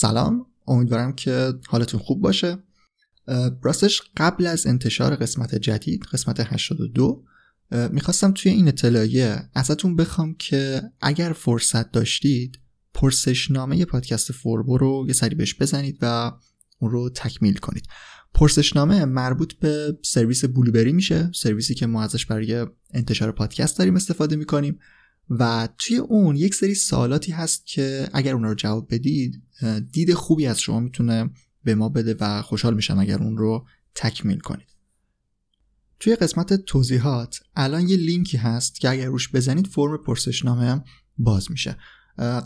سلام. امیدوارم که حالتون خوب باشه. راستش قبل از انتشار قسمت جدید قسمت 82 می‌خواستم توی این اطلاعیه ازتون بخوام که اگر فرصت داشتید پرسشنامه پادکست فوربو رو یه سری بهش بزنید و اون رو تکمیل کنید. پرسشنامه مربوط به سرویس بلوبری میشه سرویسی که ما ازش برای انتشار پادکست داریم استفاده می‌کنیم. و توی اون یک سری سوالاتی هست که اگر اون رو جواب بدید دید خوبی از شما می‌تونه به ما بده و خوشحال میشم اگر اون رو تکمیل کنید. توی قسمت توضیحات الان یه لینکی هست که اگر روش بزنید فرم پرسشنامه باز میشه.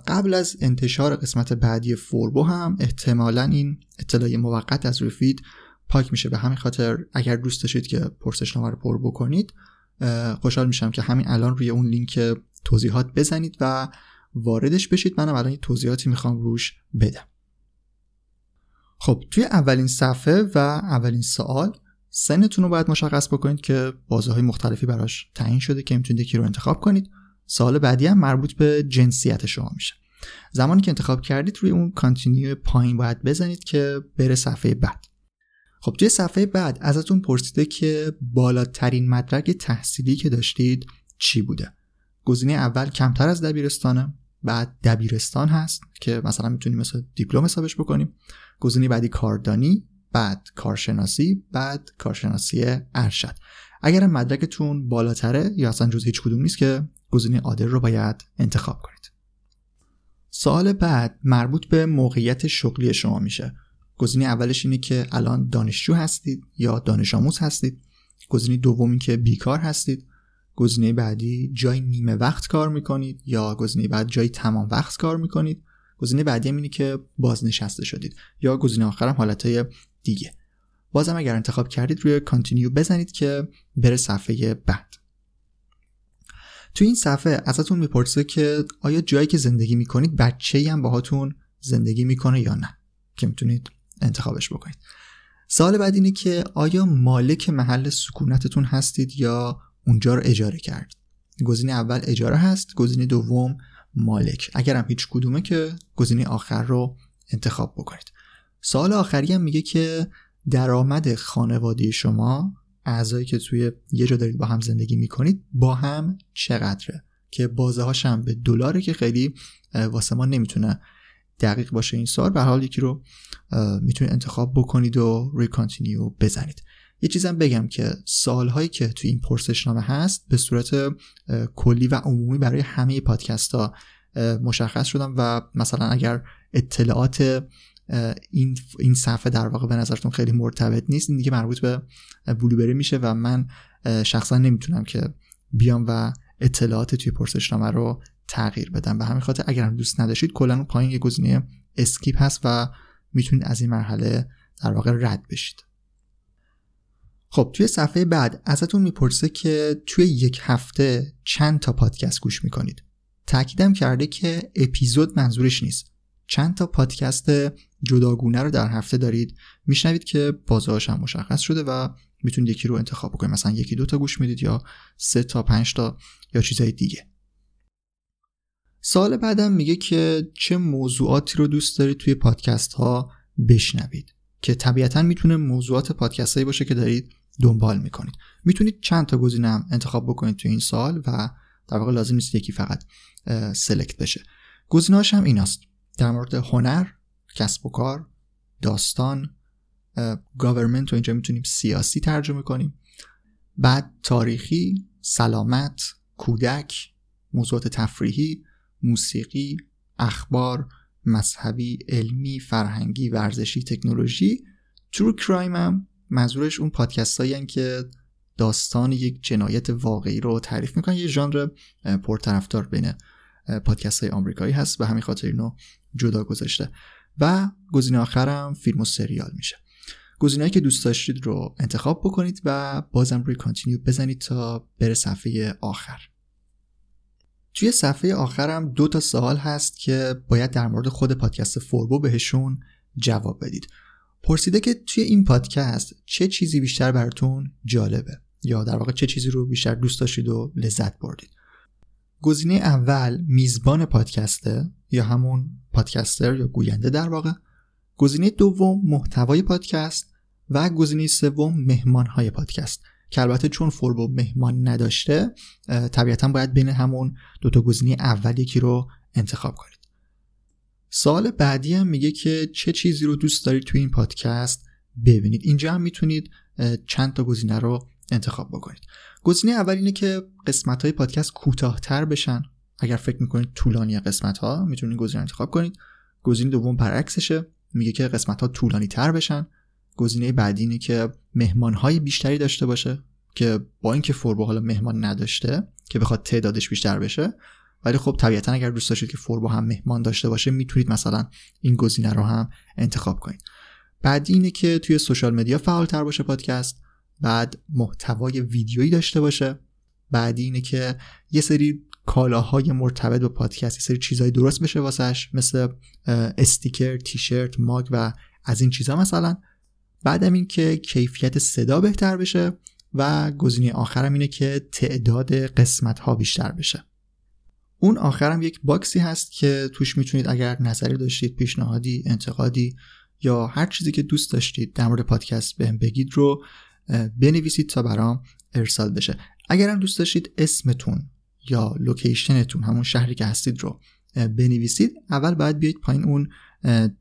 قبل از انتشار قسمت بعدی فوربو هم احتمالا این اطلاعیه موقت از روی feed پاک میشه. به همین خاطر اگر دوست داشتید که پرسشنامه رو پر بکنید خوشحال میشم که همین الان روی اون لینک توضیحات بزنید و واردش بشید. منم الان توضیحاتی می‌خوام روش بدم. خب توی اولین صفحه و اولین سوال سنتون رو باید مشخص بکنید که بازه های مختلفی براش تعیین شده که می‌تونید یکی رو انتخاب کنید. سوال بعدی هم مربوط به جنسیت شما میشه. زمانی که انتخاب کردید روی اون continue پایین باید بزنید که بره صفحه بعد. خب توی صفحه بعد ازتون پرسیده که بالاترین مدرک تحصیلی که داشتید چی بوده؟ گزینه اول کمتر از دبیرستانه بعد دبیرستان هست که مثلا می‌تونیم مثل دیپلم حسابش بکنیم. گزینه بعدی کاردانی بعد کارشناسی بعد کارشناسی ارشد. اگر مدرکتون بالاتره یا اصلا جز هیچ کدوم نیست که گزینه عادل رو باید انتخاب کنید. سوال بعد مربوط به موقعیت شغلی شما میشه. گزینه اولش اینه که الان دانشجو هستید یا دانش آموز هستید. گزینه دومی که بیکار هستید. گزینه بعدی جای نیمه وقت کار می‌کنید یا گزینه بعد جای تمام وقت کار می‌کنید؟ گزینه بعدی هم اینه که بازنشسته شدید یا گزینه آخرم حالتهای دیگه. بازم اگر انتخاب کردید روی کانتینیو بزنید که بره صفحه بعد. تو این صفحه ازتون می‌پرسه که آیا جایی که زندگی می‌کنید بچه هم باهاتون زندگی می‌کنه یا نه که می‌تونید انتخابش بکنید. سال بعد اینه که آیا مالک محل سکونتتون هستید یا اونجا رو اجاره کرد. گزینه اول اجاره هست گزینه دوم مالک. اگر هم هیچ کدومه که گزینه آخر رو انتخاب بکنید. سال آخری هم میگه که درآمد خانواده شما اعضایی که توی یه جا دارید با هم زندگی می‌کنید با هم چقدره؟ که بازه هاشم به دلاره که خیلی واسه ما نمی‌تونه دقیق باشه این سال به حال یکی رو می‌تونید انتخاب بکنید و روی کانتینیو بزنید. یه چیزم بگم که سالهایی که توی این پرسشنامه هست به صورت کلی و عمومی برای همه پادکست ها مشخص شدم و مثلا اگر اطلاعات این این صفحه در واقع به نظرتون خیلی مرتبط نیست این دیگه مربوط به بلوبری میشه و من شخصا نمی‌تونم که بیام و اطلاعات توی پرسشنامه رو تغییر بدم. به همین خاطر اگر هم دوست نداشتید کلا پایین یه گزینه اسکیپ هست و می‌تونید از این مرحله در واقع رد بشید. خب توی صفحه بعد ازتون می‌پرسه که توی یک هفته چند تا پادکست گوش می‌کنید. تاکیدم کرده که اپیزود منظورش نیست. چند تا پادکست جداگونه رو در هفته دارید. میشنوید که بازهاش هم مشخص شده و می‌تونید یکی رو انتخاب بکنید. مثلا یکی دو تا گوش می‌دید یا سه تا پنج تا یا چیزهای دیگه. سال بعدم میگه که چه موضوعاتی رو دوست دارید توی پادکست ها بشنوید؟ که طبیعتا می‌تونه موضوعات پادکست هایی باشه که دارید دنبال می‌کنید. می‌تونید چند تا گزینه هم انتخاب بکنید توی این سال و در واقع لازم نیست یکی فقط سلکت بشه. گزینه‌هاش هم ایناست. در مورد هنر کسب و کار داستان government و اینجا می‌تونیم سیاسی ترجمه کنیم. بعد تاریخی سلامت کودک موضوعات تفریحی موسیقی اخبار مذهبی علمی فرهنگی ورزشی تکنولوژی. true crime هم منظورش اون پادکست که داستان یک جنایت واقعی رو تعریف می‌کنن یه ژانر پرطرفدار بین پادکست های آمریکایی هست و همین خاطر اینو جدا گذاشته. و گزینه آخرم فیلم و سریال میشه. گزینه‌ای که دوست داشتید رو انتخاب بکنید و بازم روی continue بزنید تا بره صفحه آخر. توی صفحه آخرم دو تا سوال هست که باید در مورد خود پادکست فوربو بهشون جواب بدید. پرسیده که توی این پادکست چه چیزی بیشتر براتون جالبه یا در واقع چه چیزی رو بیشتر دوست داشتید و لذت بردید؟ گزینه اول میزبان پادکسته یا همون پادکستر یا گوینده در واقع. گزینه دوم محتوای پادکست و گزینه سوم مهمانهای پادکست. که البته چون فوربو مهمان نداشته طبیعتا باید بین همون دوتا گزینه اول یکی رو انتخاب کنید. سال بعدی هم میگه که چه چیزی رو دوست دارید توی این پادکست ببینید. اینجا هم می‌تونید چند تا گزینه رو انتخاب بکنید. گزینه اول اینه که قسمت های پادکست کوتاهتر بشن. اگر فکر می‌کنید طولانی قسمت ها می‌تونید گزینه انتخاب کنید. گزینه دوم برعکسشه. میگه که قسمت ها طولانی تر بشن. گزینه بعدی اینه که مهمان های بیشتری داشته باشه که با اینکه فوربو حالا مهمان نداشته که بخواد تعدادش بیشتر بشه ولی خب طبیعتا اگر دوست داشتید که فوربو هم مهمان داشته باشه می‌تونید مثلا این گزینه رو هم انتخاب کنید بعدی اینه که توی social media فعالتر باشه پادکست بعد محتوای ویدیویی داشته باشه. بعدی اینه که یه سری کالاهای مرتبط با پادکست یه سری چیزهای درست بشه واسش مثل استیکر تیشرت ماگ و از این چیزها مثلا. بعدم این که کیفیت صدا بهتر بشه و گزینه آخرم اینه که تعداد قسمت ها بیشتر بشه. اون آخرم یک باکسی هست که توش می‌تونید اگر نظری داشتید پیشنهادی انتقادی یا هر چیزی که دوست داشتید در مورد پادکست بهم بگید رو بنویسید تا برام ارسال بشه. اگرم دوست داشتید اسمتون یا location تون همون شهری که هستید رو بنویسید اول باید بیاید پایین اون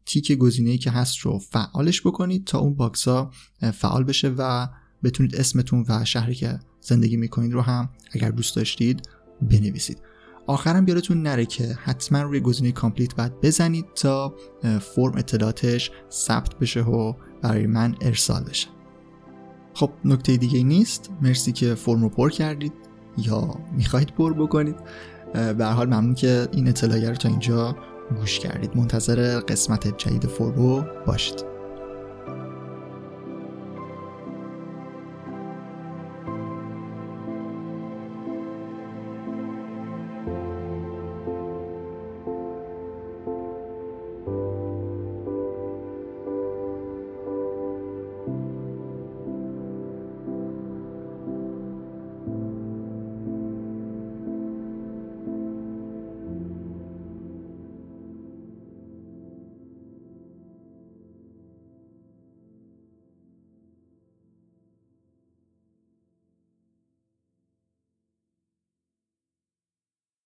تیک گزینه‌ای که هست رو فعالش بکنید تا اون box ها فعال بشه و بتونید اسمتون و شهری که زندگی می‌کنید رو هم اگر دوست داشتید بنویسید. آخرم یادتون نره که حتما روی گزینه complete باید بزنید تا فرم اطلاعاتش ثبت بشه و برای من ارسال بشه. خب نکته دیگه نیست. مرسی که فرم رو پر کردید. یا می‌خواهید پر بکنید. به حال ممنون که این اطلاعیه رو تا اینجا گوش کردید. منتظر قسمت جدید فوربو باشید.